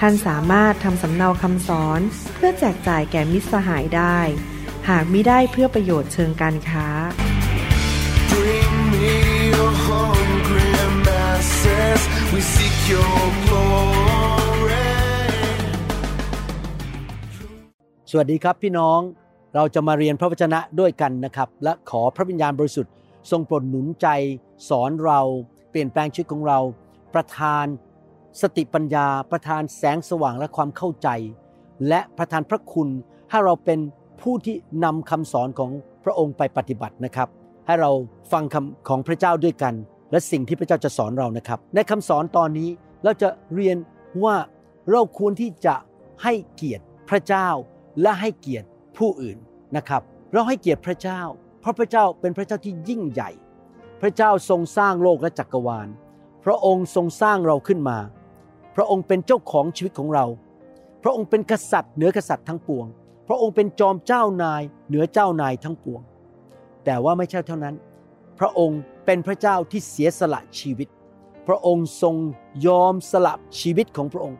ท่านสามารถทำสำเนาคำสอนเพื่อแจกจ่ายแก่มิตรสหายได้ หากมิได้เพื่อประโยชน์เชิงการค้า สวัสดีครับพี่น้อง เราจะมาเรียนพระวจนะด้วยกันนะครับ และขอพระวิญญาณบริสุทธิ์ทรงโปรดหนุนใจ สอนเรา เปลี่ยนแปลงชีวิตของเรา ประทาน สติปัญญาประทานแสงสว่างและความเข้าใจ และประทานพระคุณให้เราเป็นผู้ที่นำคำสอนของพระองค์ไปปฏิบัตินะครับ ให้เราฟังคำของพระเจ้าด้วยกัน และสิ่งที่พระเจ้าจะสอนเรานะครับ ในคำสอนตอนนี้เราจะเรียนว่าเราควรที่จะให้เกียรติพระเจ้าและให้เกียรติผู้อื่นนะครับ เราให้เกียรติพระเจ้า เพราะพระเจ้าเป็นพระเจ้าที่ยิ่งใหญ่ พระเจ้าทรงสร้างโลกและจักรวาล พระองค์ทรงสร้างเราขึ้นมา พระองค์เป็นเจ้าของชีวิตของเรา พระองค์เป็นกษัตริย์เหนือกษัตริย์ทั้งปวง พระองค์เป็นจอมเจ้านายเหนือเจ้านายทั้งปวง แต่ว่าไม่ใช่เท่านั้น พระองค์เป็นพระเจ้าที่เสียสละชีวิต พระองค์ทรงยอมสละชีวิตของพระองค์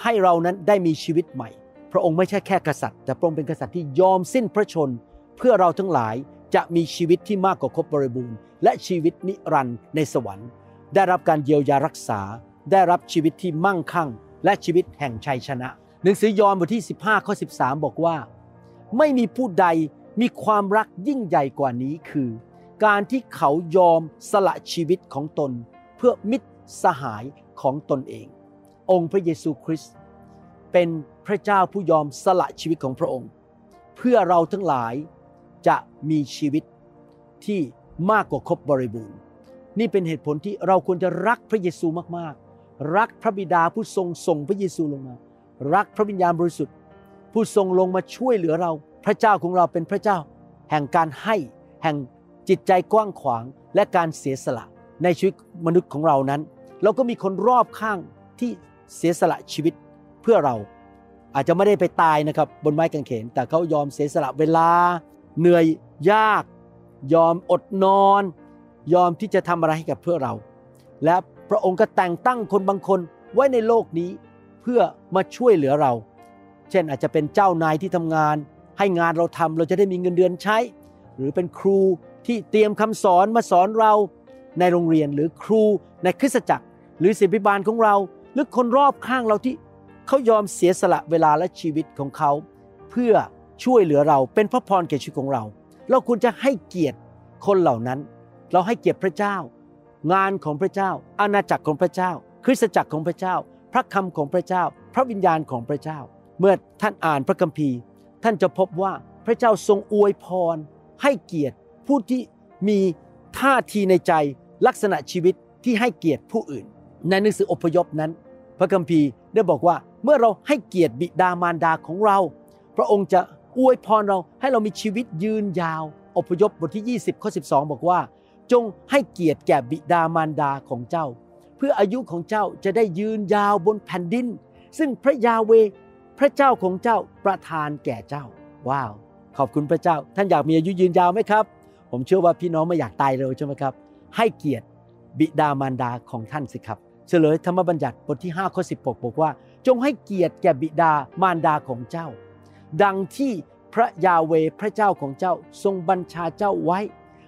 ให้เรานั้นได้มีชีวิตใหม่ พระองค์ไม่ใช่แค่กษัตริย์ แต่พระองค์เป็นกษัตริย์ที่ยอมสิ้นพระชน เพื่อเราทั้งหลายจะมีชีวิตที่มากกว่าครบบริบูรณ์ และชีวิตนิรันดร์ในสวรรค์ ได้รับการเยียวยารักษา ได้รับชีวิตที่มั่งคั่ง และชีวิตแห่งชัยชนะ หนังสือยอห์นบทที่ 15ข้อ13 บอกว่า ไม่มีผู้ใดมีความรักยิ่งใหญ่กว่านี้คือ การที่เขายอมสละชีวิตของตน เพื่อมิตรสหายของตนเอง องค์พระเยซูคริสต์เป็นพระเจ้าผู้ยอมสละชีวิตของพระองค์ เพื่อเราทั้งหลายจะมีชีวิตที่มากกว่าครบบริบูรณ์ นี่เป็นเหตุผลที่เราควรจะรักพระเยซูมากๆ รักพระบิดาผู้ทรงส่งพระเยซูลงมา รักพระวิญญาณบริสุทธิ์ ผู้ทรงลงมาช่วยเหลือเรา พระเจ้าของเราเป็นพระเจ้า แห่งการให้ แห่งจิตใจกว้างขวางและการเสียสละในชีวิตมนุษย์ของเรานั้น เราก็มีคนรอบข้างที่เสียสละชีวิตเพื่อเราอาจจะไม่ได้ไปตายนะครับบนไม้กางเขน แต่เขายอมเสียสละเวลา เหนื่อยยาก ยอมอดนอน ยอมที่จะทำอะไรให้กับเพื่อเรา และ พระองค์ก็แต่งตั้งคนบางคนไว้ในโลกนี้เพื่อมาช่วยเหลือเรา เช่นอาจจะเป็นเจ้านายที่ทำงาน ให้งานเราทำเราจะได้มีเงินเดือนใช้ หรือเป็นครูที่เตรียมคำสอนมาสอนเราในโรงเรียนหรือครูในคริสตจักร หรือศิบิบาลของเรา หรือคนรอบข้างเราที่เขายอมเสียสละเวลาและชีวิตของเขา เพื่อช่วยเหลือเราเป็นพระพรแก่ชีวิตของเรา เราควรจะให้เกียรติคนเหล่านั้น เราให้เกียรติพระเจ้า งานของพระเจ้า อาณาจักรของพระเจ้า คริสตจักรของพระเจ้า พระคำของพระเจ้า พระวิญญาณของพระเจ้า เมื่อท่านอ่านพระคัมภีร์ ท่านจะพบว่าพระเจ้าทรงอวยพร ให้เกียรติผู้ที่มีท่าทีในใจลักษณะชีวิตที่ให้เกียรติผู้อื่น ในหนังสืออพยพนั้น พระคัมภีร์ได้บอกว่าเมื่อเราให้เกียรติบิดามารดาของเรา พระองค์จะอวยพรเราให้เรามีชีวิตยืนยาว อพยพบทที่ 20ข้อ12 บอกว่า จงให้เกียรติแก่บิดามารดาของเจ้า เพื่ออายุของเจ้าจะได้ยืนยาวบนแผ่นดิน ซึ่งพระยาเวพระเจ้าของเจ้าประทานแก่เจ้า ว้าว ขอบคุณพระเจ้า ท่านอยากมีอายุยืนยาวไหมครับ ผมเชื่อว่าพี่น้องไม่อยากตายเร็วใช่ไหมครับ ให้เกียรติบิดามารดาของท่านสิครับ เฉลยธรรมบัญญัติบทที่5ข้อ16 บอกว่า จงให้เกียรติแก่บิดามารดาของเจ้า ดังที่พระยาเวพระเจ้าของเจ้าทรงบัญชาเจ้าไว้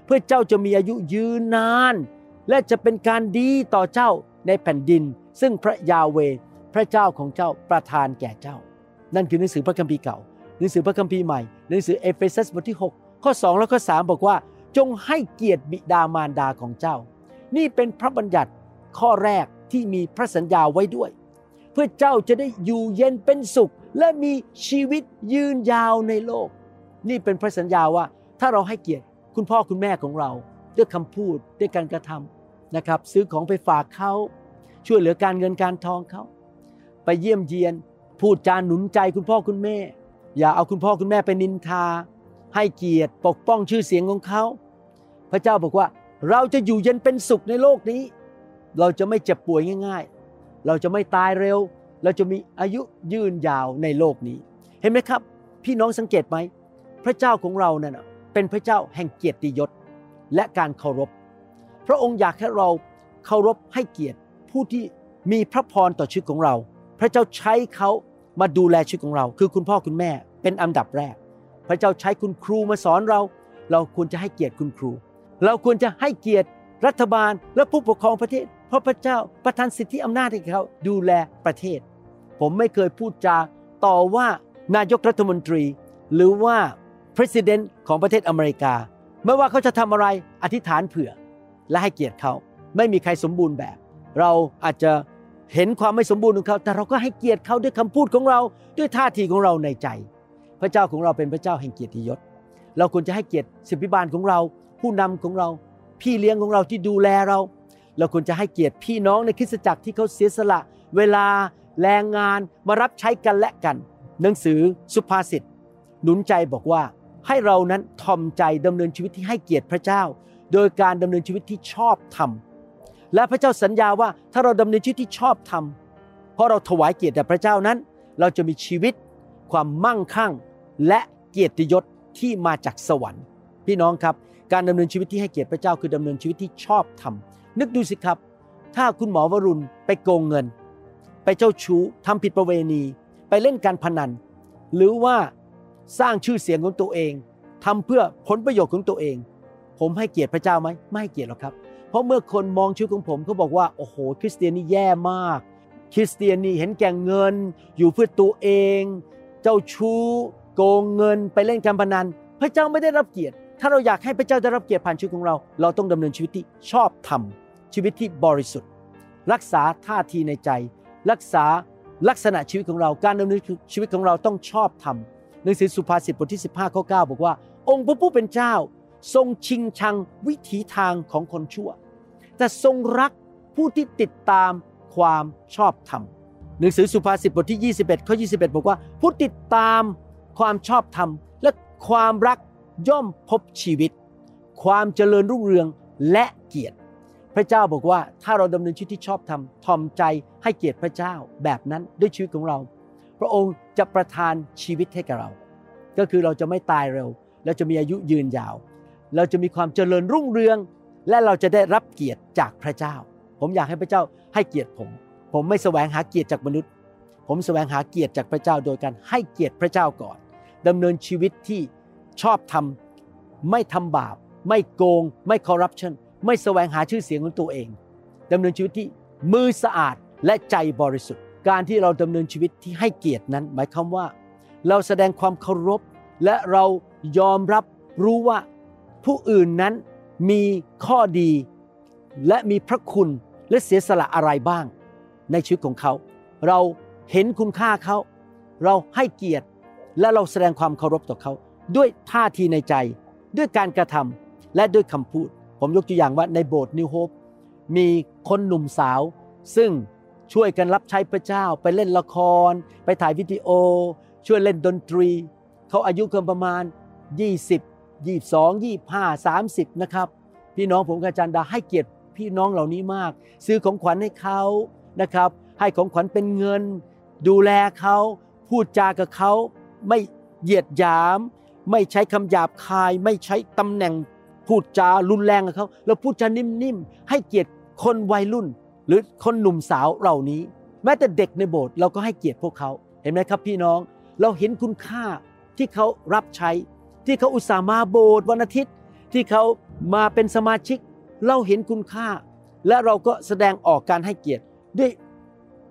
เพื่อเจ้าจะมีอายุยืนนาน และจะเป็นการดีต่อเจ้าในแผ่นดิน ซึ่งพระยาเวพระเจ้าของเจ้าประทานแก่เจ้า นั่นคือหนังสือพระคัมภีร์เก่า หนังสือพระคัมภีร์ใหม่ หนังสือเอเฟซัสบทที่ 6 ข้อ 2 และข้อ 3 บอกว่า จงให้เกียรติบิดามารดาของเจ้า นี่เป็นพระบัญญัติข้อแรกที่มีพระสัญญาไว้ด้วย เพื่อเจ้าจะได้อยู่เย็นเป็นสุข และมีชีวิตยืนยาวในโลก นี่เป็นพระสัญญาว่าถ้าเราให้เกียรติ คุณพ่อคุณแม่ของเราด้วยคำพูดด้วยการกระทำนะครับ ซื้อของไปฝากเขาช่วยเหลือการเงินการทองเขาไปเยี่ยมเยียน พูดจาหนุนใจคุณพ่อคุณแม่ อย่าเอาคุณพ่อคุณแม่ไปนินทา ให้เกียรติปกป้องชื่อเสียงของเขา พระเจ้าบอกว่าเราจะอยู่เย็นเป็นสุขในโลกนี้ เราจะไม่เจ็บป่วยง่าย ๆ เราจะไม่ตายเร็ว เราจะมีอายุยืนยาวในโลกนี้ เห็นไหมครับ พี่น้องสังเกตไหมพระเจ้าของเราเนี่ยนะ เป็นพระเจ้าแห่งเกียรติยศและการเคารพ พระองค์อยากให้เราเคารพให้เกียรติผู้ที่มีพระพรต่อชีวิตของเรา พระเจ้าใช้เขามาดูแลชีวิตของเรา คือคุณพ่อคุณแม่เป็นอันดับแรก พระเจ้าใช้คุณครูมาสอนเรา เราควรจะให้เกียรติคุณครู เราควรจะให้เกียรติรัฐบาลและผู้ปกครองประเทศ เพราะพระเจ้าประทานสิทธิอำนาจให้เขาดูแลประเทศ ผมไม่เคยพูดจาต่อว่านายกรัฐมนตรี หรือว่า president ของประเทศอเมริกา ไม่ว่าเขาจะทำอะไรอธิษฐานเผื่อ และให้เกียรติเขาไม่มีใครสมบูรณ์แบบ เราอาจจะเห็นความไม่สมบูรณ์ของเขา แต่เราก็ให้เกียรติเขาด้วยคำพูดของเราด้วยท่าทีของเราในใจ พระเจ้าของเราเป็นพระเจ้าแห่งเกียรติยศ เราควรจะให้เกียรติสิบพิบาลของเรา ผู้นำของเรา พี่เลี้ยงของเราที่ดูแลเรา เราควรจะให้เกียรติพี่น้องในคริสตจักรที่เขาเสียสละ เวลาแรงงานมารับใช้กันและกัน หนังสือสุภาษิตหนุนใจบอกว่า ให้เรานั้นทอมใจดำเนินชีวิตที่ให้เกียรติพระเจ้า โดยการดำเนินชีวิตที่ชอบธรรม และพระเจ้าสัญญาว่าถ้าเราดำเนินชีวิตที่ชอบธรรม เพราะเราถวายเกียรติแด่พระเจ้านั้น เราจะมีชีวิต ความมั่งคั่ง และเกียรติยศที่มาจากสวรรค์ พี่น้องครับ การดำเนินชีวิตที่ให้เกียรติพระเจ้าคือดำเนินชีวิตที่ชอบธรรม นึกดูสิครับ ถ้าคุณหมอวรุณไปโกงเงิน ไปเจ้าชู้ทำผิดประเวณี ไปเล่นการพนัน หรือว่า สร้างชื่อเสียงของตัวเองทำเพื่อผลประโยชน์ของตัวเอง ผมให้เกียรติพระเจ้าไหมไม่ให้เกียรติหรอกครับ เพราะเมื่อคนมองชีวิตของผมเขาบอกว่าโอ้โห คริสเตียนนี่แย่มาก คริสเตียนนี่เห็นแก่เงิน อยู่เพื่อตัวเอง เจ้าชู้โกงเงินไปเล่นการพนัน พระเจ้าไม่ได้รับเกียรติ ถ้าเราอยากให้พระเจ้าได้รับเกียรติผ่านชีวิตของเรา เราต้องดำเนินชีวิตที่ชอบธรรมชีวิตที่บริสุทธิ์ รักษาท่าทีในใจ รักษาลักษณะชีวิตของเราการดำเนินชีวิตของเราต้องชอบธรรม หนังสือสุภาษิตบทที่ 15ข้อ9บอกว่า องค์พระผู้เป็นเจ้า ทรงชิงชังวิถีทางของคนชั่ว แต่ทรงรักผู้ที่ติดตามความชอบธรรมหนังสือสุภาษิตบทที่ 21ข้อ21 บอกว่า ผู้ติดตามความชอบธรรม และความรักย่อมพบชีวิต ความเจริญรุ่งเรืองและเกียรติ พระเจ้าบอกว่าถ้าเราดำเนินชีวิตที่ชอบธรรมทอมใจให้เกียรติพระเจ้าแบบนั้นด้วยชีวิตของเรา พระองค์จะประทานชีวิตให้กับเรา ก็คือเราจะไม่ตายเร็ว เราจะมีอายุยืนยาว เราจะมีความเจริญรุ่งเรือง และเราจะได้รับเกียรติจากพระเจ้า ผมอยากให้พระเจ้าให้เกียรติผม ผมไม่แสวงหาเกียรติจากมนุษย์ ผมแสวงหาเกียรติจากพระเจ้าโดยการให้เกียรติพระเจ้าก่อนดำเนินชีวิตที่ชอบทำไม่ทำบาป ไม่โกง ไม่คอร์รัปชันไม่แสวงหาชื่อเสียงของตัวเองดำเนินชีวิตที่มือสะอาดและใจบริสุทธิ์ การที่เราดำเนินชีวิตที่ให้เกียรตินั้น หมายความว่า เราแสดงความเคารพ และเรายอมรับรู้ว่าผู้อื่นนั้นมีข้อดี และมีพระคุณและเสียสละอะไรบ้าง ในชีวิตของเขา เราเห็นคุณค่าเขา เราให้เกียรติ และเราแสดงความเคารพต่อเขา ด้วยท่าทีในใจ ด้วยการกระทำและด้วยคำพูด ผมยกตัวอย่างว่าในโบสถ์นิวโฮปมีคนหนุ่มสาว ซึ่ง ช่วยกันรับใช้พระเจ้า ไปเล่นละคร ไปถ่ายวิดีโอ ช่วยเล่นดนตรี เขาอายุเกินประมาณ 20 22 25 30 นะครับ พี่น้องผมกับอาจารย์ดาให้เกียรติพี่น้องเหล่านี้มาก ซื้อของขวัญให้เขานะครับ ให้ของขวัญเป็นเงิน ดูแลเขาพูดจากับเขาไม่เหยียดหยาม ไม่ใช้คำหยาบคาย ไม่ใช้ตำแหน่งพูดจารุนแรงกับเขาแล้วพูดจานิ่มๆให้เกียรติคนวัยรุ่น หรือคนหนุ่มสาวเหล่านี้ แม้แต่เด็กในโบสถ์เราก็ให้เกียรติพวกเขาเห็นไหมครับพี่น้องเราเห็นคุณค่าที่เขารับใช้ ที่เขาอุตส่าห์มาโบสถ์วันอาทิตย์ ที่เขามาเป็นสมาชิก เราเห็นคุณค่า และเราก็แสดงออกการให้เกียรติด้วย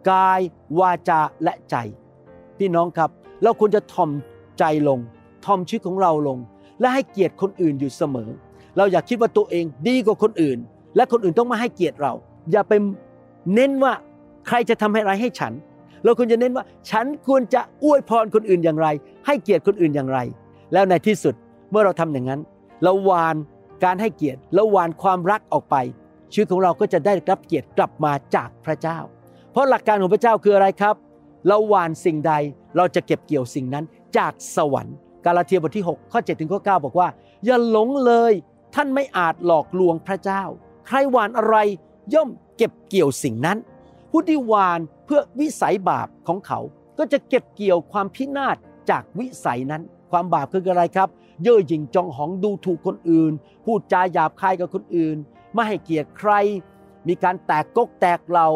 กายวาจาและใจ พี่น้องครับ เราควรจะถ่อมใจลงถ่อมชีวิตของเราลง และให้เกียรติคนอื่นอยู่เสมอ เราอยากคิดว่าตัวเองดีกว่าคนอื่น และคนอื่นต้องมาให้เกียรติเรา อย่าไปเน้นว่าใครจะทำให้ไรให้ฉัน เราควรจะเน้นว่าฉันควรจะอวยพรคนอื่นอย่างไร ให้เกียรติคนอื่นอย่างไร แล้วในที่สุดเมื่อเราทำอย่างนั้น เราวานการให้เกียรติแล้ววานความรักออกไป ชีวิตของเราก็จะได้รับเกียรติกลับมาจากพระเจ้า เพราะหลักการของพระเจ้าคืออะไรครับ เราหวานสิ่งใดเราจะเก็บเกี่ยวสิ่งนั้นจากสวรรค์ กาลาเทียบทที่ 6 ข้อ7ถึงข้อ9บอกว่า อย่าหลงเลยท่านไม่อาจหลอกลวงพระเจ้า ใครหวานอะไร ย่อมเก็บเกี่ยวสิ่งนั้น ผู้ที่หวานเพื่อวิสัยบาปของเขา ก็จะเก็บเกี่ยวความพินาศจากวิสัยนั้น ความบาปคืออะไรครับ เย่อหยิ่งจองหองดูถูกคนอื่น พูดจาหยาบคายกับคนอื่น ไม่ให้เกียรติใคร มีการแตกกกแตกเรา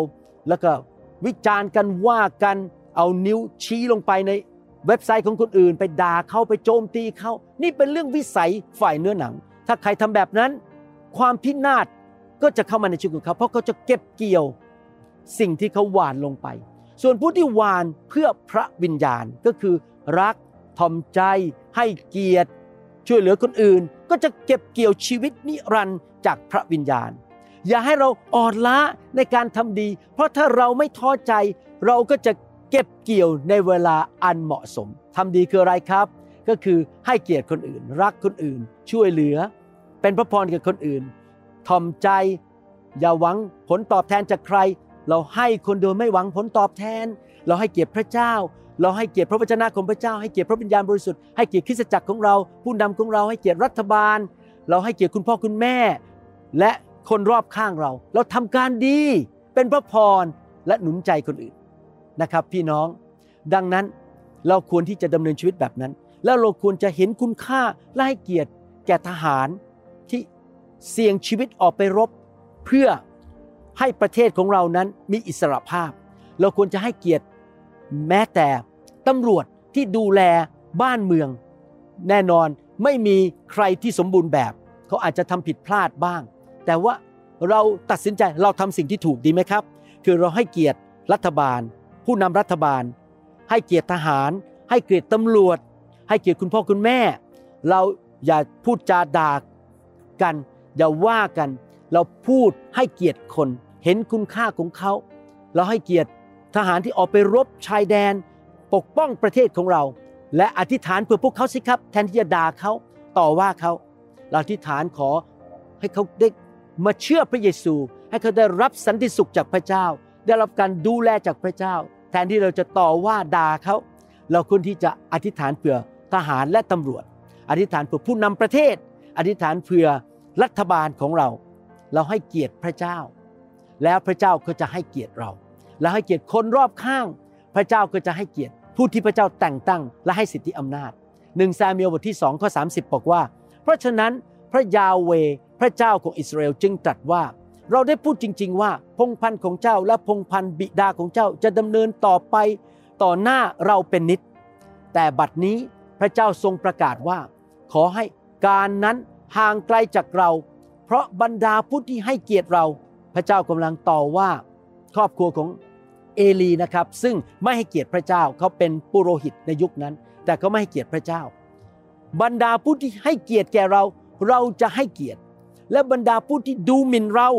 แล้วก็วิจารณ์กันว่ากันเอานิ้วชี้ลงไปในเว็บไซต์ของคนอื่น ไปด่าเขาไปโจมตีเขา นี่เป็นเรื่องวิสัยฝ่ายเนื้อหนัง ถ้าใครทำแบบนั้น ความพินาศ ก็จะเข้ามาในชีวิตของเขา เพราะเขาจะเก็บเกี่ยวสิ่งที่เขาหวานลงไป ส่วนผู้ที่หวานเพื่อพระวิญญาณก็คือรักทอมใจ ให้เกียรติ ช่วยเหลือคนอื่น ก็จะเก็บเกี่ยวชีวิตนิรันดร์จากพระวิญญาณ อย่าให้เราอ่อนล้าในการทำดี เพราะถ้าเราไม่ท้อใจ เราก็จะเก็บเกี่ยวในเวลาอันเหมาะสมทำดีคืออะไรครับ ก็คือให้เกียรติคนอื่น รักคนอื่น ช่วยเหลือ เป็นพระพรกับคนอื่น ทอมใจ อย่าหวังผลตอบแทนจากใคร เราให้คนโดยไม่หวังผลตอบแทน เราให้เกียรติพระเจ้า เราให้เกียรติพระวจนะของพระเจ้า ให้เกียรติพระวิญญาณบริสุทธิ์ให้เกียรติคริสตจักรของเรา ผู้นำของเราให้เกียรติรัฐบาล เราให้เกียรติคุณพ่อคุณแม่ และคนรอบข้างเรา เราทำการดี เป็นพระพรและหนุนใจคนอื่นนะครับ พี่น้อง ดังนั้นเราควรที่จะดำเนินชีวิตแบบนั้น แล้วเราควรจะเห็นคุณค่าและให้เกียรติแก่ทหาร เสี่ยงชีวิตออกไปรบเพื่อให้ประเทศของเรานั้นมีอิสรภาพ เราควรจะให้เกียรติแม้แต่ตำรวจที่ดูแลบ้านเมือง แน่นอนไม่มีใครที่สมบูรณ์แบบ เขาอาจจะทำผิดพลาดบ้าง แต่ว่าเราตัดสินใจเราทำสิ่งที่ถูกดีไหมครับ คือเราให้เกียรติรัฐบาล ผู้นำรัฐบาล ให้เกียรติทหาร ให้เกียรติตำรวจ ให้เกียรติคุณพ่อคุณแม่ เราอย่าพูดจาด่ากัน อย่าว่ากันเราพูดให้เกียรติคน เห็นคุณค่าของเขา เราให้เกียรติทหารที่ออกไปรบชายแดน ปกป้องประเทศของเรา และอธิษฐานเพื่อพวกเขาสิครับ แทนที่จะด่าเขาต่อว่าเขาเราอธิษฐานขอให้เขาได้มาเชื่อพระเยซู ให้เขาได้รับสันติสุขจากพระเจ้า ได้รับการดูแลจากพระเจ้า แทนที่เราจะต่อว่าด่าเขาเราควรที่จะอธิษฐานเผื่อทหารและตำรวจ อธิษฐานเผื่อผู้นำประเทศ อธิษฐานเผื่อ รัฐบาลของเรา เราให้เกียรติพระเจ้า แล้วพระเจ้าก็จะให้เกียรติเรา แล้วให้เกียรติคนรอบข้าง พระเจ้าก็จะให้เกียรติ ผู้ที่พระเจ้าแต่งตั้ง และให้สิทธิอำนาจหนึ่งซาเมูเอลบทที่2ข้อ30บอกว่า เพราะฉะนั้นพระยาเวพระเจ้าของอิสราเอลจึงตรัสว่า เราได้พูดจริง ๆ ว่าพงพันธ์ของเจ้าและพงพันธ์บิดาของเจ้าจะดำเนินต่อไปต่อหน้าเราเป็นนิด แต่บัดนี้พระเจ้าทรงประกาศว่า ขอให้การนั้น ห่างไกลจากเรา เพราะบรรดาผู้ที่ให้เกียรติเรา พระเจ้ากำลังต่อว่าครอบครัวของเอลีนะครับ ซึ่งไม่ให้เกียรติพระเจ้าเขาเป็นปุโรหิตในยุคนั้น แต่เขาไม่ให้เกียรติพระเจ้า บรรดาผู้ที่ให้เกียรติแก่เรา เราจะให้เกียรติ และบรรดาผู้ที่ดูหมิ่นเรา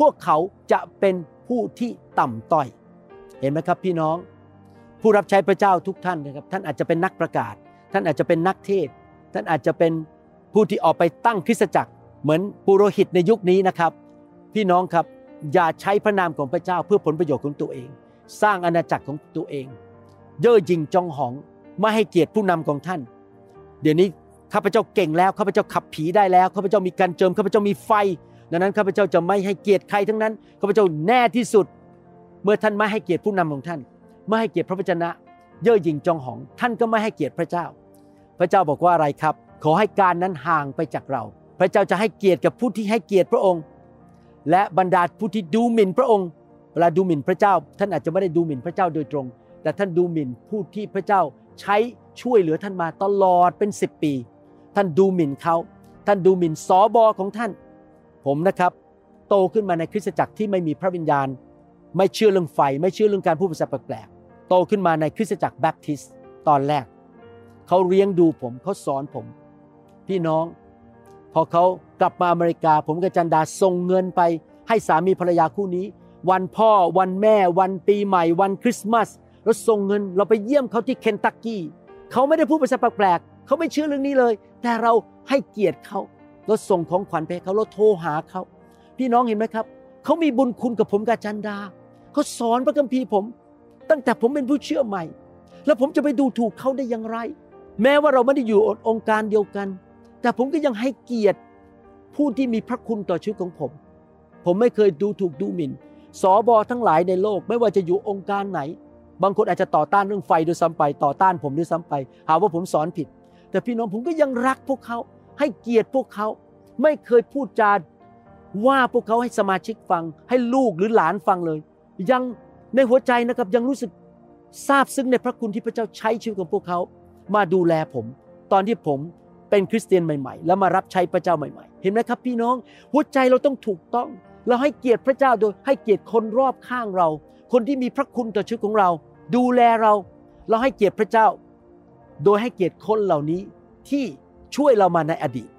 พวกเขาจะเป็นผู้ที่ต่ำต้อย เห็นไหมครับพี่น้อง ผู้รับใช้พระเจ้าทุกท่านนะครับ ท่านอาจจะเป็นนักประกาศ ท่านอาจจะเป็นนักเทศ ท่านอาจจะเป็น ผู้ที่ออกไปตั้งคริสตจักรเหมือนปุโรหิตในยุคนี้นะครับ พี่น้องครับอย่าใช้พระนามของพระเจ้าเพื่อผลประโยชน์ของตัวเอง สร้างอาณาจักรของตัวเอง เย่อหยิ่งจองหองไม่ให้เกียรติผู้นำของท่าน เดี๋ยวนี้ข้าพเจ้าเก่งแล้วข้าพเจ้าขับผีได้แล้วข้าพเจ้ามีการเจิมข้าพเจ้ามีไฟ ดังนั้นข้าพเจ้าจะไม่ให้เกียรติใครทั้งนั้นข้าพเจ้าแน่ที่สุด เมื่อท่านไม่ให้เกียรติผู้นำของท่าน ไม่ให้เกียรติพระวจนะ เย่อหยิ่งจองหอง ท่านก็ไม่ให้เกียรติพระเจ้า พระเจ้าบอกว่าอะไรครับ ขอให้การนั้นห่างไปจากเรา พระเจ้าจะให้เกียรติกับผู้ที่ให้เกียรติพระองค์ และบรรดาผู้ที่ดูหมิ่นพระองค์ เวลาดูหมิ่นพระเจ้า ท่านอาจจะไม่ได้ดูหมิ่นพระเจ้าโดยตรง แต่ท่านดูหมิ่นผู้ที่พระเจ้าใช้ช่วยเหลือท่านมาตลอดเป็นสิบปี ท่านดูหมิ่นเขา ท่านดูหมิ่นสอบอของท่าน ผมนะครับโตขึ้นมาในคริสตจักรที่ไม่มีพระวิญญาณ ไม่เชื่อเรื่องไฟ ไม่เชื่อเรื่องการพูดภาษาแปลกๆโตขึ้นมาในคริสตจักรแบปทิสต์ตอนแรก เขาเลี้ยงดูผมเขาสอนผม พี่น้อง พอเขากลับมาอเมริกา ผมกับจันดาส่งเงินไปให้สามีภรรยาคู่นี้ วันพ่อวันแม่ วันปีใหม่ วันคริสต์มาสเราส่งเงินเราไปเยี่ยมเขาที่เคนตักกี้เขาไม่ได้พูดภาษาแปลกๆเขาไม่เชื่อเรื่องนี้เลย แต่เราให้เกียรติเขาเราส่งของขวัญไปเขาเราโทรหาเขาพี่น้องเห็นไหมครับเขามีบุญคุณกับผมกับจันดาเขาสอนพระคัมภีร์ผม ตั้งแต่ผมเป็นผู้เชื่อใหม่ แล้วผมจะไปดูถูกเขาได้อย่างไร แม้ว่าเราไม่ได้อยู่องค์การเดียวกัน แต่ผมก็ยังให้เกียรติผู้ที่มีพระคุณต่อชีวิตของผม ผมไม่เคยดูถูกดูหมิ่น สอบอทั้งหลายในโลก ไม่ว่าจะอยู่องค์การไหน บางคนอาจจะต่อต้านเรื่องไฟด้วยซ้ำไป ต่อต้านผมด้วยซ้ำไป หาว่าผมสอนผิด แต่พี่น้องผมก็ยังรักพวกเขา ให้เกียรติพวกเขา ไม่เคยพูดจาว่าพวกเขาให้สมาชิกฟัง ให้ลูกหรือหลานฟังเลย ยังในหัวใจนะครับยังรู้สึกซาบซึ้งในพระคุณที่พระเจ้าใช้ชีวิตของพวกเขา มาดูแลผม ตอนที่ผม เป็นคริสเตียนใหม่ ๆ แล้วมารับใช้พระเจ้าใหม่ ๆ เห็นไหมครับ พี่น้องหัวใจเราต้องถูกต้อง เราให้เกียรติพระเจ้าโดยให้เกียรติคนรอบข้างเรา คนที่มีพระคุณต่อชีวิตของเรา ดูแลเรา เราให้เกียรติพระเจ้า โดยให้เกียรติคนเหล่านี้ที่ช่วยเรามาในอดีต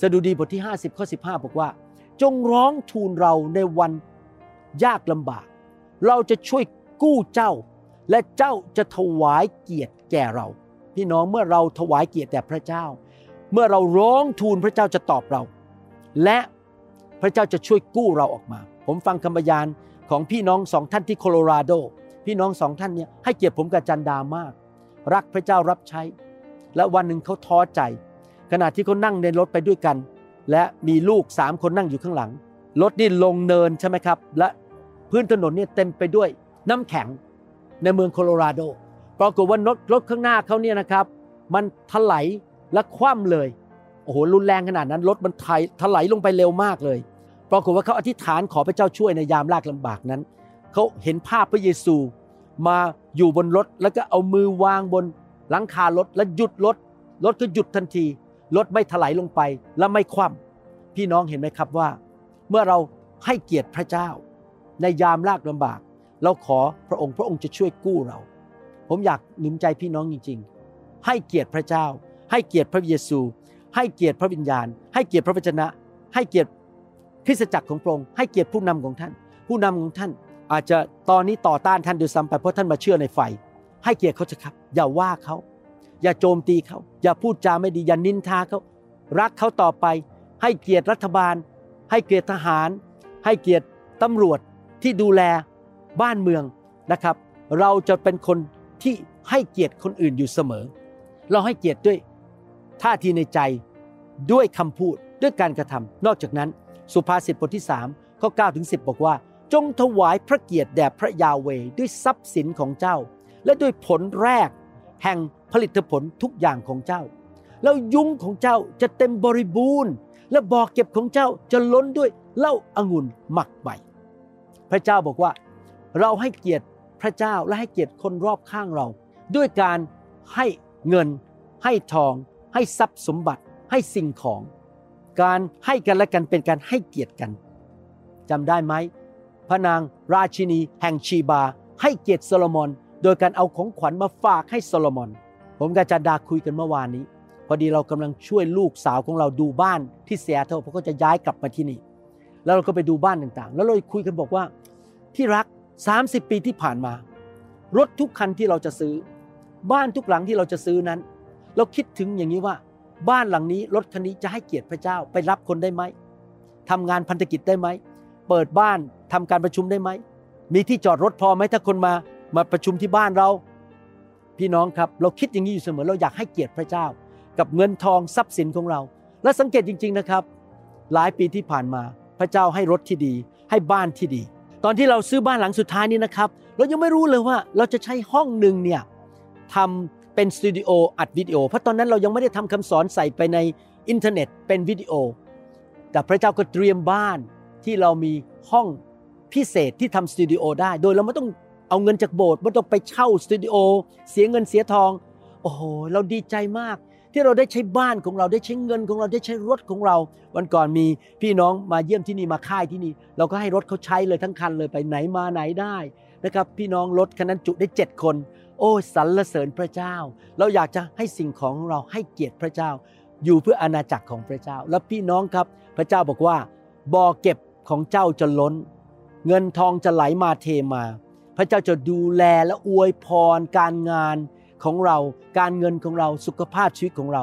สดุดีบทที่ 50ข้อ15 บอกว่า จงร้องทูลเราในวันยากลำบาก เราจะช่วยกู้เจ้า และเจ้าจะถวายเกียรติแก่เรา พี่น้องเมื่อเราถวายเกียรติแด่พระเจ้า เมื่อเราร้องทูลพระเจ้าจะตอบเรา และพระเจ้าจะช่วยกู้เราออกมา ผมฟังคำบรรยานของพี่น้องสองท่านที่โคโลราโด พี่น้องสองท่านเนี่ยให้เกียรติผมกับจันดามาก รักพระเจ้ารับใช้ และวันหนึ่งเขาท้อใจ ขณะที่เขานั่งในรถไปด้วยกัน และมีลูกสามคนนั่งอยู่ข้างหลังรถนี่ลงเนินใช่ไหมครับ และพื้นถนนเนี่ยเต็มไปด้วยน้ำแข็งในเมืองโคโลราโด ปรากฏว่ารถรถข้างหน้าเขาเนี่ยนะครับ มันถลายและคว่ำเลยโอ้โหรุนแรงขนาดนั้นรถมันไทยถลายลงไปเร็วมากเลย ปรากฏว่าเขาอธิษฐานขอพระเจ้าช่วยในยามลากลำบากนั้นเขาเห็นภาพพระเยซูมาอยู่บนรถแล้วก็เอามือวางบนหลังคารถแล้วหยุดรถรถก็หยุดทันทีรถไม่ถลายลงไปและไม่คว่ำพี่น้องเห็นไหมครับว่า เมื่อเราให้เกียรติพระเจ้า ในยามลากลำบาก เราขอพระองค์พระองค์จะช่วยกู้เรา ผมอยากหนุนใจพี่น้องจริง ๆ ให้เกียรติพระเจ้า ให้เกียรติพระเยซู ให้เกียรติพระวิญญาณ ให้เกียรติพระวจนะ ให้เกียรติคริสตจักรของพระองค์ให้เกียรติผู้นำของท่าน ผู้นำของท่าน อาจจะตอนนี้ต่อต้านท่านด้วยซ้ำไปเพราะท่านมาเชื่อในไฟ ให้เกียรติเขาเถอะครับ อย่าว่าเขา อย่าโจมตีเขา อย่าพูดจาไม่ดีอย่านินทาเขารักเขาต่อไป ให้เกียรติรัฐบาล ให้เกียรติทหาร ให้เกียรติตำรวจที่ดูแลบ้านเมืองนะครับ เราจะเป็นคน ที่ให้เกียรติคนอื่นอยู่เสมอ เราให้เกียรติด้วยท่าทีในใจด้วยคำพูดด้วยการกระทำนอกจากนั้น สุภาษิตบทที่3ข้อ9ถึง10 บอกว่า จงถวายพระเกียรติแด่พระยาเวด้วยทรัพย์สินของเจ้า และด้วยผลแรก แห่งผลิตผลทุกอย่างของเจ้า แล้วยุ้งของเจ้าจะเต็มบริบูรณ์ และบ่อเก็บของเจ้าจะล้นด้วยเหล้าอางุ่นหมักใบพระเจ้าบอกว่า เราให้เกียรติ พระเจ้าและให้เกียรติคนรอบข้างเรา ด้วยการให้เงิน ให้ทอง ให้ทรัพย์สมบัติ ให้สิ่งของ การให้กันและกันเป็นการให้เกียรติกันจำได้ไหมพระนางราชินีแห่งชีบา ให้เกียรติโซโลมอน โดยการเอาของขวัญมาฝากให้โซโลมอน ผมกับจารย์ดาคุยกันเมื่อวานนี้ พอดีเรากำลังช่วยลูกสาวของเราดูบ้านที่ซีแอตเทิลเพราะเขาจะย้ายกลับมาที่นี่ แล้วเราก็ไปดูบ้านต่างๆ แล้วเราคุยกันบอกว่าที่รัก 30 ปีที่ผ่านมา รถทุกคันที่เราจะซื้อ บ้านทุกหลังที่เราจะซื้อนั้น เราคิดถึงอย่างนี้ว่า บ้านหลังนี้รถคันนี้จะให้เกียรติพระเจ้าไปรับคนได้ไหมทำงานพันธกิจได้ไหมเปิดบ้านทำการประชุมได้ไหมมีที่จอดรถพอไหมถ้าคนมามาประชุมที่บ้านเรา พี่น้องครับ เราคิดอย่างนี้อยู่เสมอเราอยากให้เกียรติพระเจ้า กับเงินทองทรัพย์สินของเรา และสังเกตจริง ๆนะครับ หลายปีที่ผ่านมาพระเจ้าให้รถที่ดี ให้บ้านที่ดี ตอนที่เราซื้อบ้านหลังสุดท้ายนี้นะครับ เรายังไม่รู้เลยว่าเราจะใช้ห้องหนึ่งเนี่ยทำเป็นสตูดิโออัดวิดีโอ เพราะตอนนั้นเรายังไม่ได้ทำคำสอนใส่ไปในอินเทอร์เน็ตเป็นวิดีโอ แต่พระเจ้าก็เตรียมบ้านที่เรามีห้องพิเศษที่ทำสตูดิโอได้ โดยเราไม่ต้องเอาเงินจากโบสถ์ไม่ต้องไปเช่าสตูดิโอเสียเงินเสียทอง โอ้โห เราดีใจมาก ที่เราได้ใช้บ้านของเราได้ใช้เงินของเราได้ใช้รถของเรา วันก่อนมีพี่น้องมาเยี่ยมที่นี่มาค่ายที่นี่ เราก็ให้รถเขาใช้เลยทั้งคันเลยไปไหนมาไหนได้นะครับพี่น้องรถคันนั้นจุได้เจ็ดคน โอ้สรรเสริญพระเจ้า เราอยากจะให้สิ่งของเราให้เกียรติพระเจ้า อยู่เพื่ออาณาจักรของพระเจ้า แล้วพี่น้องครับพระเจ้าบอกว่าบ่อเก็บของเจ้าจะล้น เงินทองจะไหลมาเทมา พระเจ้าจะดูแลและอวยพรการงาน ของเรา การเงินของเราสุขภาพชีวิตของเรา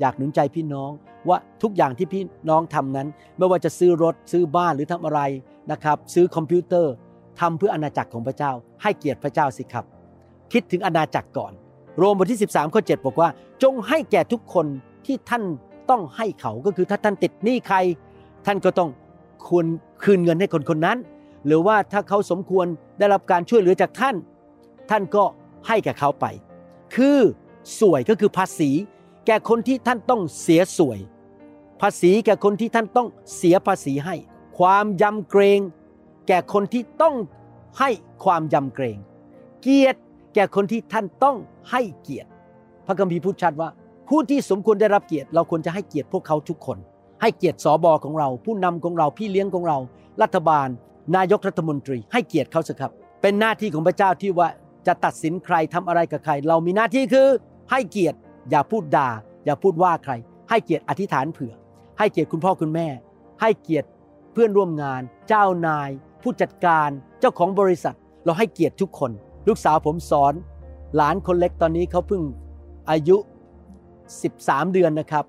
อยากหนุนใจพี่น้องว่าทุกอย่างที่พี่น้องทำนั้น ไม่ว่าจะซื้อรถซื้อบ้านหรือทำอะไรนะครับซื้อคอมพิวเตอร์ทำเพื่ออาณาจักรของพระเจ้า ให้เกียรติพระเจ้าสิครับ คิดถึงอาณาจักรก่อน โรมบทที่ 13ข้อ7บอกว่า จงให้แก่ทุกคนที่ท่านต้องให้เขาก็คือถ้าท่านติดหนี้ใคร ท่านก็ต้องควรคืนเงินให้คนคนนั้น หรือว่าถ้าเขาสมควรได้รับการช่วยเหลือจากท่าน ท่านก็ให้แก่เขาไป คือสวยก็คือภาษี แก่คนที่ท่านต้องเสียสวย ภาษีแก่คนที่ท่านต้องเสียภาษีให้ ความยำเกรง แก่คนที่ต้องให้ความยำเกรง เกียรติแก่คนที่ท่านต้องให้เกียรติ พระคัมภีร์พูดชัดว่า ผู้ที่สมควรได้รับเกียรติ เราควรจะให้เกียรติพวกเขาทุกคน ให้เกียรติสอบอของเรา ผู้นำของเราพี่เลี้ยงของเรา รัฐบาล นายกรัฐมนตรี ให้เกียรติเขาสิครับ เป็นหน้าที่ของพระเจ้าที่ว่า จะตัดสินใครทำอะไรกับใคร เรามีหน้าที่คือให้เกียรติ อย่าพูดด่า อย่าพูดว่าใคร ให้เกียรติอธิษฐานเผื่อ ให้เกียรติคุณพ่อคุณแม่ ให้เกียรติเพื่อนร่วมงาน เจ้านาย ผู้จัดการเจ้าของบริษัท เราให้เกียรติทุกคน ลูกสาวผมสอน หลานคนเล็กตอนนี้เขาเพิ่งอายุ 13 เดือนนะครับ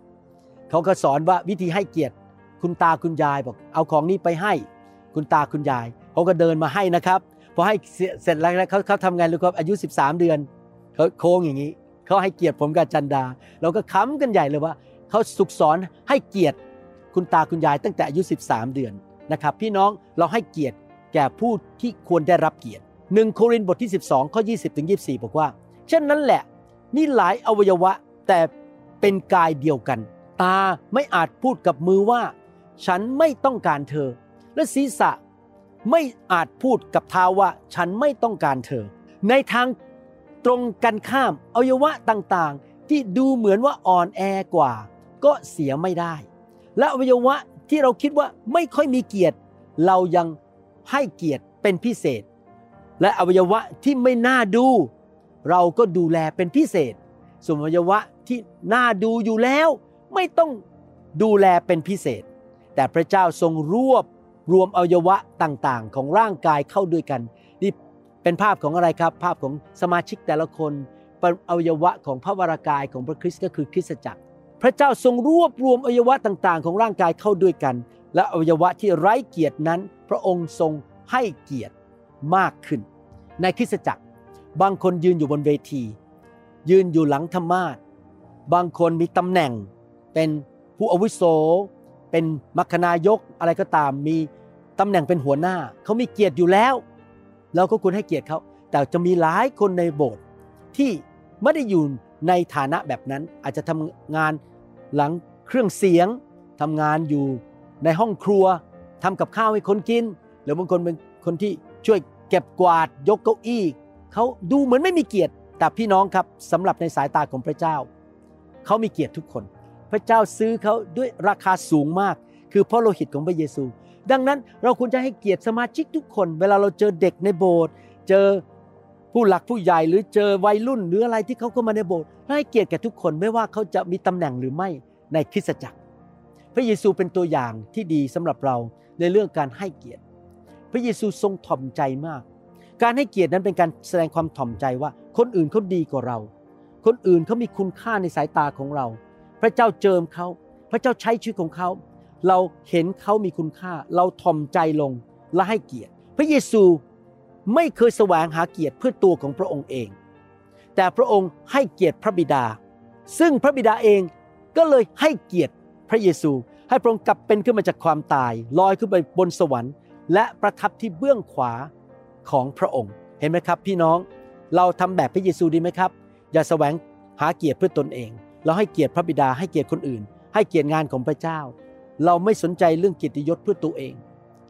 เขาก็สอนว่าวิธีให้เกียรติ คุณตาคุณยายบอกเอาของนี้ไปให้ คุณตาคุณยายเขาก็เดินมาให้นะครับ พอให้เสร็จแล้วเขาเขาทำไงรู้ครับอายุ 13 เดือนเขาโค้งอย่างนี้เขาให้เกียรติผมกับจันดา เราก็ค้ำกันใหญ่เลยว่าเขาสุกสอนให้เกียรติคุณตาคุณยายตั้งแต่อายุ 13 เดือนนะครับ พี่น้องเราให้เกียรติแก่ผู้ที่ควรได้รับเกียรติหนึ่งโครินบทที่ 12 ข้อ 20 ถึง 24 บอกว่าเช่นนั้นแหละนี่หลายอวัยวะแต่เป็นกายเดียวกัน ตาไม่อาจพูดกับมือว่า ฉันไม่ต้องการเธอ และศีรษะ ไม่อาจพูดกับเท้าว่าฉันไม่ต้องการเธอ ในทางตรงกันข้ามอวัยวะต่างๆ ที่ดูเหมือนว่าอ่อนแอกว่า ก็เสียไม่ได้ และอวัยวะที่เราคิดว่าไม่ค่อยมีเกียรติ เรายังให้เกียรติเป็นพิเศษ และอวัยวะที่ไม่น่าดู เราก็ดูแลเป็นพิเศษ ส่วนอวัยวะที่น่าดูอยู่แล้ว ไม่ต้องดูแลเป็นพิเศษ แต่พระเจ้าทรงรวบ รวมอวัยวะต่างๆ ของร่างกายเข้าด้วยกัน นี่เป็นภาพของอะไรครับ ภาพของสมาชิกแต่ละคนเป็นอวัยวะของพระวรากายของพระคริสต์ก็คือคริสตจักร พระเจ้าทรงรวบรวมอวัยวะต่างๆ ของร่างกายเข้าด้วยกัน และอวัยวะที่ไร้เกียรตินั้น พระองค์ทรงให้เกียรติมากขึ้น ในคริสตจักร บางคนยืนอยู่บนเวที ยืนอยู่หลังธรรมาสบางคนมีตำแหน่งเป็นผู้อาวุโส เป็นมัคคณายกอะไรก็ตามมีตำแหน่งเป็นหัวหน้า เขามีเกียรติอยู่แล้ว เราก็ควรให้เกียรติเขา แต่จะมีหลายคนในโบสถ์ที่ไม่ได้อยู่ในฐานะแบบนั้น อาจจะทำงานหลังเครื่องเสียงทำงานอยู่ในห้องครัวทำกับข้าวให้คนกิน หรือบางคนเป็นคนที่ช่วยเก็บกวาดยกเก้าอี้เขาดูเหมือนไม่มีเกียรติ แต่พี่น้องครับสำหรับในสายตาของพระเจ้า เขามีเกียรติทุกคน พระเจ้าซื้อเขาด้วยราคาสูงมาก คือพระโลหิตของพระเยซู ดังนั้นเราควรจะให้เกียรติสมาชิกทุกคน เวลาเราเจอเด็กในโบสถ์เจอผู้หลักผู้ใหญ่หรือเจอวัยรุ่นหรืออะไรที่เขาเข้ามาในโบสถ์ให้เกียรติแก่ทุกคนไม่ว่าเขาจะมีตำแหน่งหรือไม่ในคริสตจักร พระเยซูเป็นตัวอย่างที่ดีสำหรับเราในเรื่องการให้เกียรติ พระเยซูทรงถ่อมใจมาก การให้เกียรตินั้นเป็นการแสดงความถ่อมใจว่า คนอื่นเขาดีกว่าเรา คนอื่นเขามีคุณค่าในสายตาของเรา พระเจ้าเจิมเขา พระเจ้าใช้ชีวิตของเขา เราเห็นเขามีคุณค่า เราถ่อมใจลงและให้เกียรติ พระเยซูไม่เคยแสวงหาเกียรติเพื่อตัวของพระองค์เอง แต่พระองค์ให้เกียรติพระบิดา ซึ่งพระบิดาเองก็เลยให้เกียรติพระเยซู ให้พระองค์กลับเป็นขึ้นมาจากความตาย ลอยขึ้นไปบนสวรรค์ และประทับที่เบื้องขวาของพระองค์ เห็นไหมครับ พี่น้อง เราทำแบบพระเยซูดีไหมครับ อย่าแสวงหาเกียรติเพื่อตนเอง เราให้เกียรติพระบิดาให้เกียรติคนอื่น ให้เกียรติงานของพระเจ้า เราไม่สนใจเรื่องเกียรติยศเพื่อตัวเอง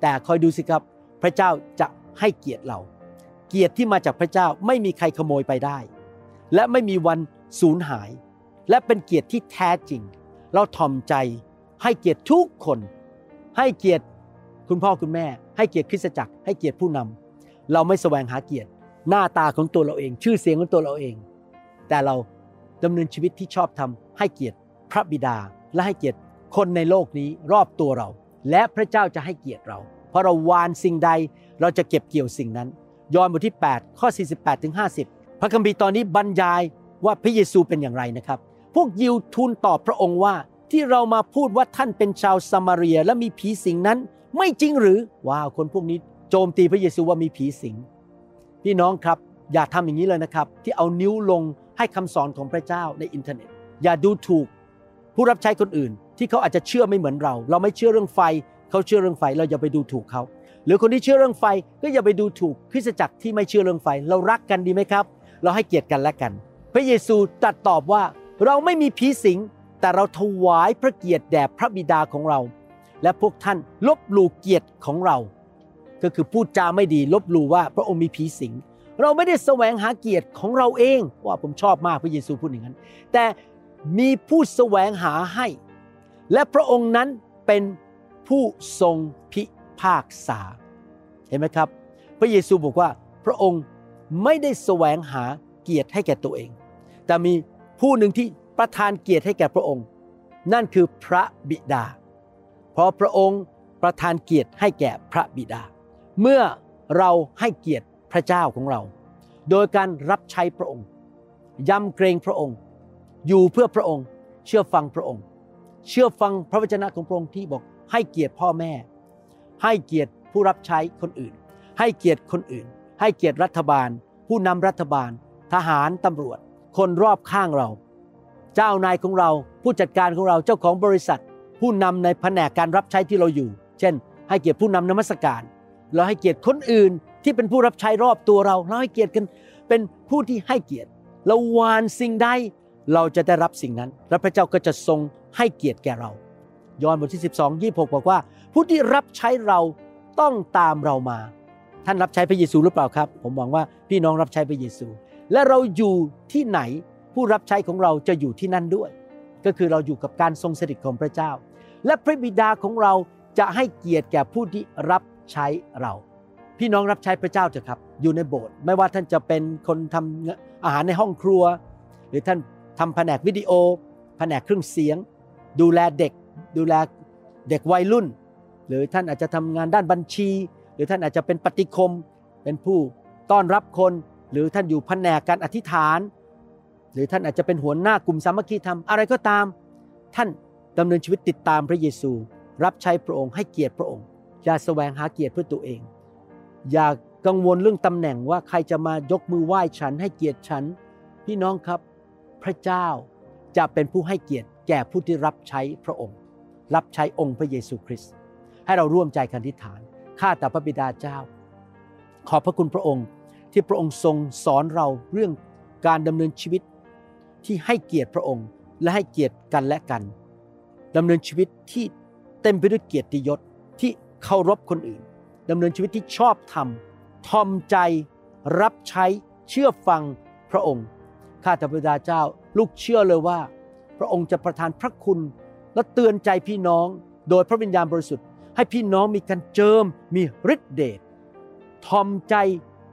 แต่คอยดูสิครับ พระเจ้าจะให้เกียรติเรา เกียรติที่มาจากพระเจ้าไม่มีใครขโมยไปได้ และไม่มีวันสูญหาย และเป็นเกียรติที่แท้จริง เราถ่อมใจ ให้เกียรติทุกคน ให้เกียรติคุณพ่อคุณแม่ ให้เกียรติคริสตจักร ให้เกียรติผู้นำเราไม่แสวงหาเกียรติ หน้าตาของตัวเราเอง ชื่อเสียงของตัวเราเอง แต่เรา ดำเนินชีวิตที่ชอบทำให้เกียรติพระบิดาและให้เกียรติคนในโลกนี้รอบตัวเรา และพระเจ้าจะให้เกียรติเรา เพราะเราวานสิ่งใดเราจะเก็บเกี่ยวสิ่งนั้น ยอห์นบทที่ 8 ข้อ 48ถึง50 พระคัมภีร์ตอนนี้บรรยายว่าพระเยซูเป็นอย่างไรนะครับ พวกยิวทูลตอบพระองค์ว่าที่เรามาพูดว่าท่านเป็นชาวซามาเรียและมีผีสิงนั้น ไม่จริงหรือว้าวคนพวกนี้โจมตีพระเยซูว่ามีผีสิง พี่น้องครับ อย่าทำอย่างนี้เลยนะครับ ที่เอานิ้วลงให้คำสอนของพระเจ้าในอินเทอร์เน็ต อย่าดูถูกผู้รับใช้คนอื่น ที่เขาอาจจะเชื่อไม่เหมือนเรา เราไม่เชื่อเรื่องไฟ เขาเชื่อเรื่องไฟ เราอย่าไปดูถูกเขา หรือคนที่เชื่อเรื่องไฟก็อย่าไปดูถูกคริสตจักรที่ไม่เชื่อเรื่องไฟ เรารักกันดีไหมครับ เราให้เกียรติกันและกัน พระเยซูตรัสตอบว่าเราไม่มีผีสิง แต่เราถวายพระเกียรติแด่พระบิดาของเรา และพวกท่านลบหลู่เกียรติของเรา ก็คือพูดจาไม่ดีลบหลู่ว่าพระองค์มีผีสิง เราไม่ได้แสวงหาเกียรติของเราเอง ว่าผมชอบมากพระเยซูพูดอย่างนั้น แต่มีผู้แสวงหาให้ และพระองค์นั้นเป็นผู้ทรงพิพากษา เห็นไหมครับ พระเยซูบอกว่าพระองค์ไม่ได้แสวงหาเกียรติให้แก่ตัวเอง แต่มีผู้หนึ่งที่ประทานเกียรติให้แก่พระองค์ นั่นคือพระบิดา เพราะพระองค์ประทานเกียรติให้แก่พระบิดา เมื่อเราให้เกียรติ พระเจ้าของเรา โดยการรับใช้พระองค์ยำเกรงพระองค์ อยู่เพื่อพระองค์ เชื่อฟังพระองค์ เชื่อฟังพระวจนะของพระองค์ที่บอกให้เกียรติพ่อแม่ ให้เกียรติผู้รับใช้คนอื่น ให้เกียรติคนอื่น ให้เกียรติรัฐบาล ผู้นำรัฐบาล ทหารตำรวจ คนรอบข้างเรา เจ้านายของเราผู้จัดการของเราเจ้าของบริษัท ผู้นำในแผนกการรับใช้ที่เราอยู่ เช่น ให้เกียรติผู้นำนมัสการ เราให้เกียรติคนอื่น ที่เป็นผู้รับใช้รอบตัวเรา เราให้เกียรติกันเป็นผู้ที่ให้เกียรติเราวานสิ่งใดเราจะได้รับสิ่งนั้น และพระเจ้าก็จะทรงให้เกียรติแก่เรา ยอห์นบทที่ 12 26 บอกว่า ผู้ที่รับใช้เราต้องตามเรามา ท่านรับใช้พระเยซูหรือเปล่าครับ ผมหวังว่าพี่น้องรับใช้พระเยซู และเราอยู่ที่ไหนผู้รับใช้ของเราจะอยู่ที่นั่นด้วย ก็คือเราอยู่กับการทรงสถิตของพระเจ้า และพระบิดาของเราจะให้เกียรติแก่ผู้ที่รับใช้เรา พี่น้องรับใช้พระเจ้าเถอะครับ อยู่ในโบสถ์ไม่ว่าท่านจะเป็นคนทำอาหารในห้องครัว หรือท่านทำแผนกวิดีโอ แผนกเครื่องเสียง ดูแลเด็ก ดูแลเด็กวัยรุ่น หรือท่านอาจจะทำงานด้านบัญชี หรือท่านอาจจะเป็นปฏิคม เป็นผู้ต้อนรับคน หรือท่านอยู่แผนกการอธิษฐาน หรือท่านอาจจะเป็นหัวหน้ากลุ่มสามัคคีธรรมอะไรก็ตาม ท่านดำเนินชีวิตติดตามพระเยซู รับใช้พระองค์ให้เกียรติพระองค์อย่าแสวงหาเกียรติเพื่อตัวเอง อย่ากังวลเรื่องตำแหน่งว่าใครจะมายกมือไหว้ฉันให้เกียรติฉัน พี่น้องครับ พระเจ้าจะเป็นผู้ให้เกียรติแก่ผู้ที่รับใช้พระองค์ รับใช้องค์พระเยซูคริสต์ให้เราร่วมใจกันทิฏฐานข้าแต่พระบิดาเจ้า ขอบพระคุณพระองค์ที่พระองค์ทรงสอนเราเรื่องการดำเนินชีวิตที่ให้เกียรติพระองค์ และให้เกียรติกันและกันดำเนินชีวิตที่เต็มไปด้วยเกียรติยศที่เคารพคนอื่น ดำเนินชีวิตที่ชอบธรรมทอมใจรับใช้เชื่อฟังพระองค์ ข้าแต่พระบิดาเจ้าลูกเชื่อเลยว่า พระองค์จะประทานพระคุณ และเตือนใจพี่น้องโดยพระวิญญาณบริสุทธิ์ ให้พี่น้องมีการเจิมมีฤทธิเดชทอมใจ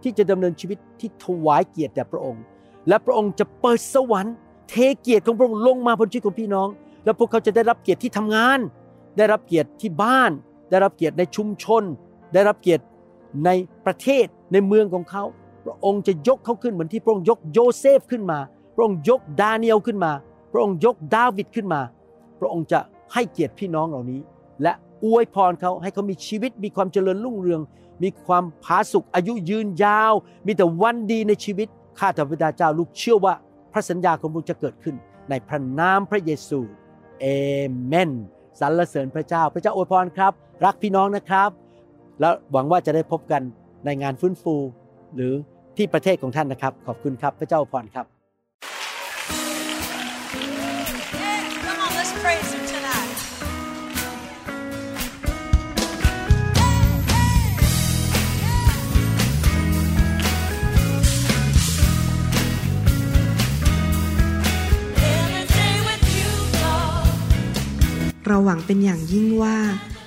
ที่จะดำเนินชีวิตที่ถวายเกียรติแด่พระองค์ และพระองค์จะเปิดสวรรค์ เทเกียรติของพระองค์ลงมาบนชีวิตของพี่น้อง และพวกเขาจะได้รับเกียรติที่ทำงาน ได้รับเกียรติที่บ้าน ได้รับเกียรติในชุมชน ได้รับเกียรติในประเทศในเมืองของเขา พระองค์จะยกเขาขึ้นเหมือนที่พระองค์ยกโยเซฟขึ้นมา พระองค์ยกดาเนียลขึ้นมา พระองค์ยกดาวิดขึ้นมา พระองค์จะให้เกียรติพี่น้องเหล่านี้ และอวยพรเขาให้เขามีชีวิตมีความเจริญรุ่งเรือง มีความผาสุกอายุยืนยาว มีแต่วันดีในชีวิตข้าแต่พระดาเจ้าลูกเชื่อว่าพระสัญญาของพระองค์จะเกิดขึ้น ในพระนามพระเยซูเอเมนสรรเสริญพระเจ้า พระเจ้าอวยพรครับ รักพี่น้องนะครับ แล้วหวังว่าจะได้พบกันในงานฟื้นฟู หรือที่ประเทศของท่านนะครับ ขอบคุณครับพระเจ้าอวยพรครับ Yeah, come on, let's praise him tonight. เราหวังเป็นอย่างยิ่งว่า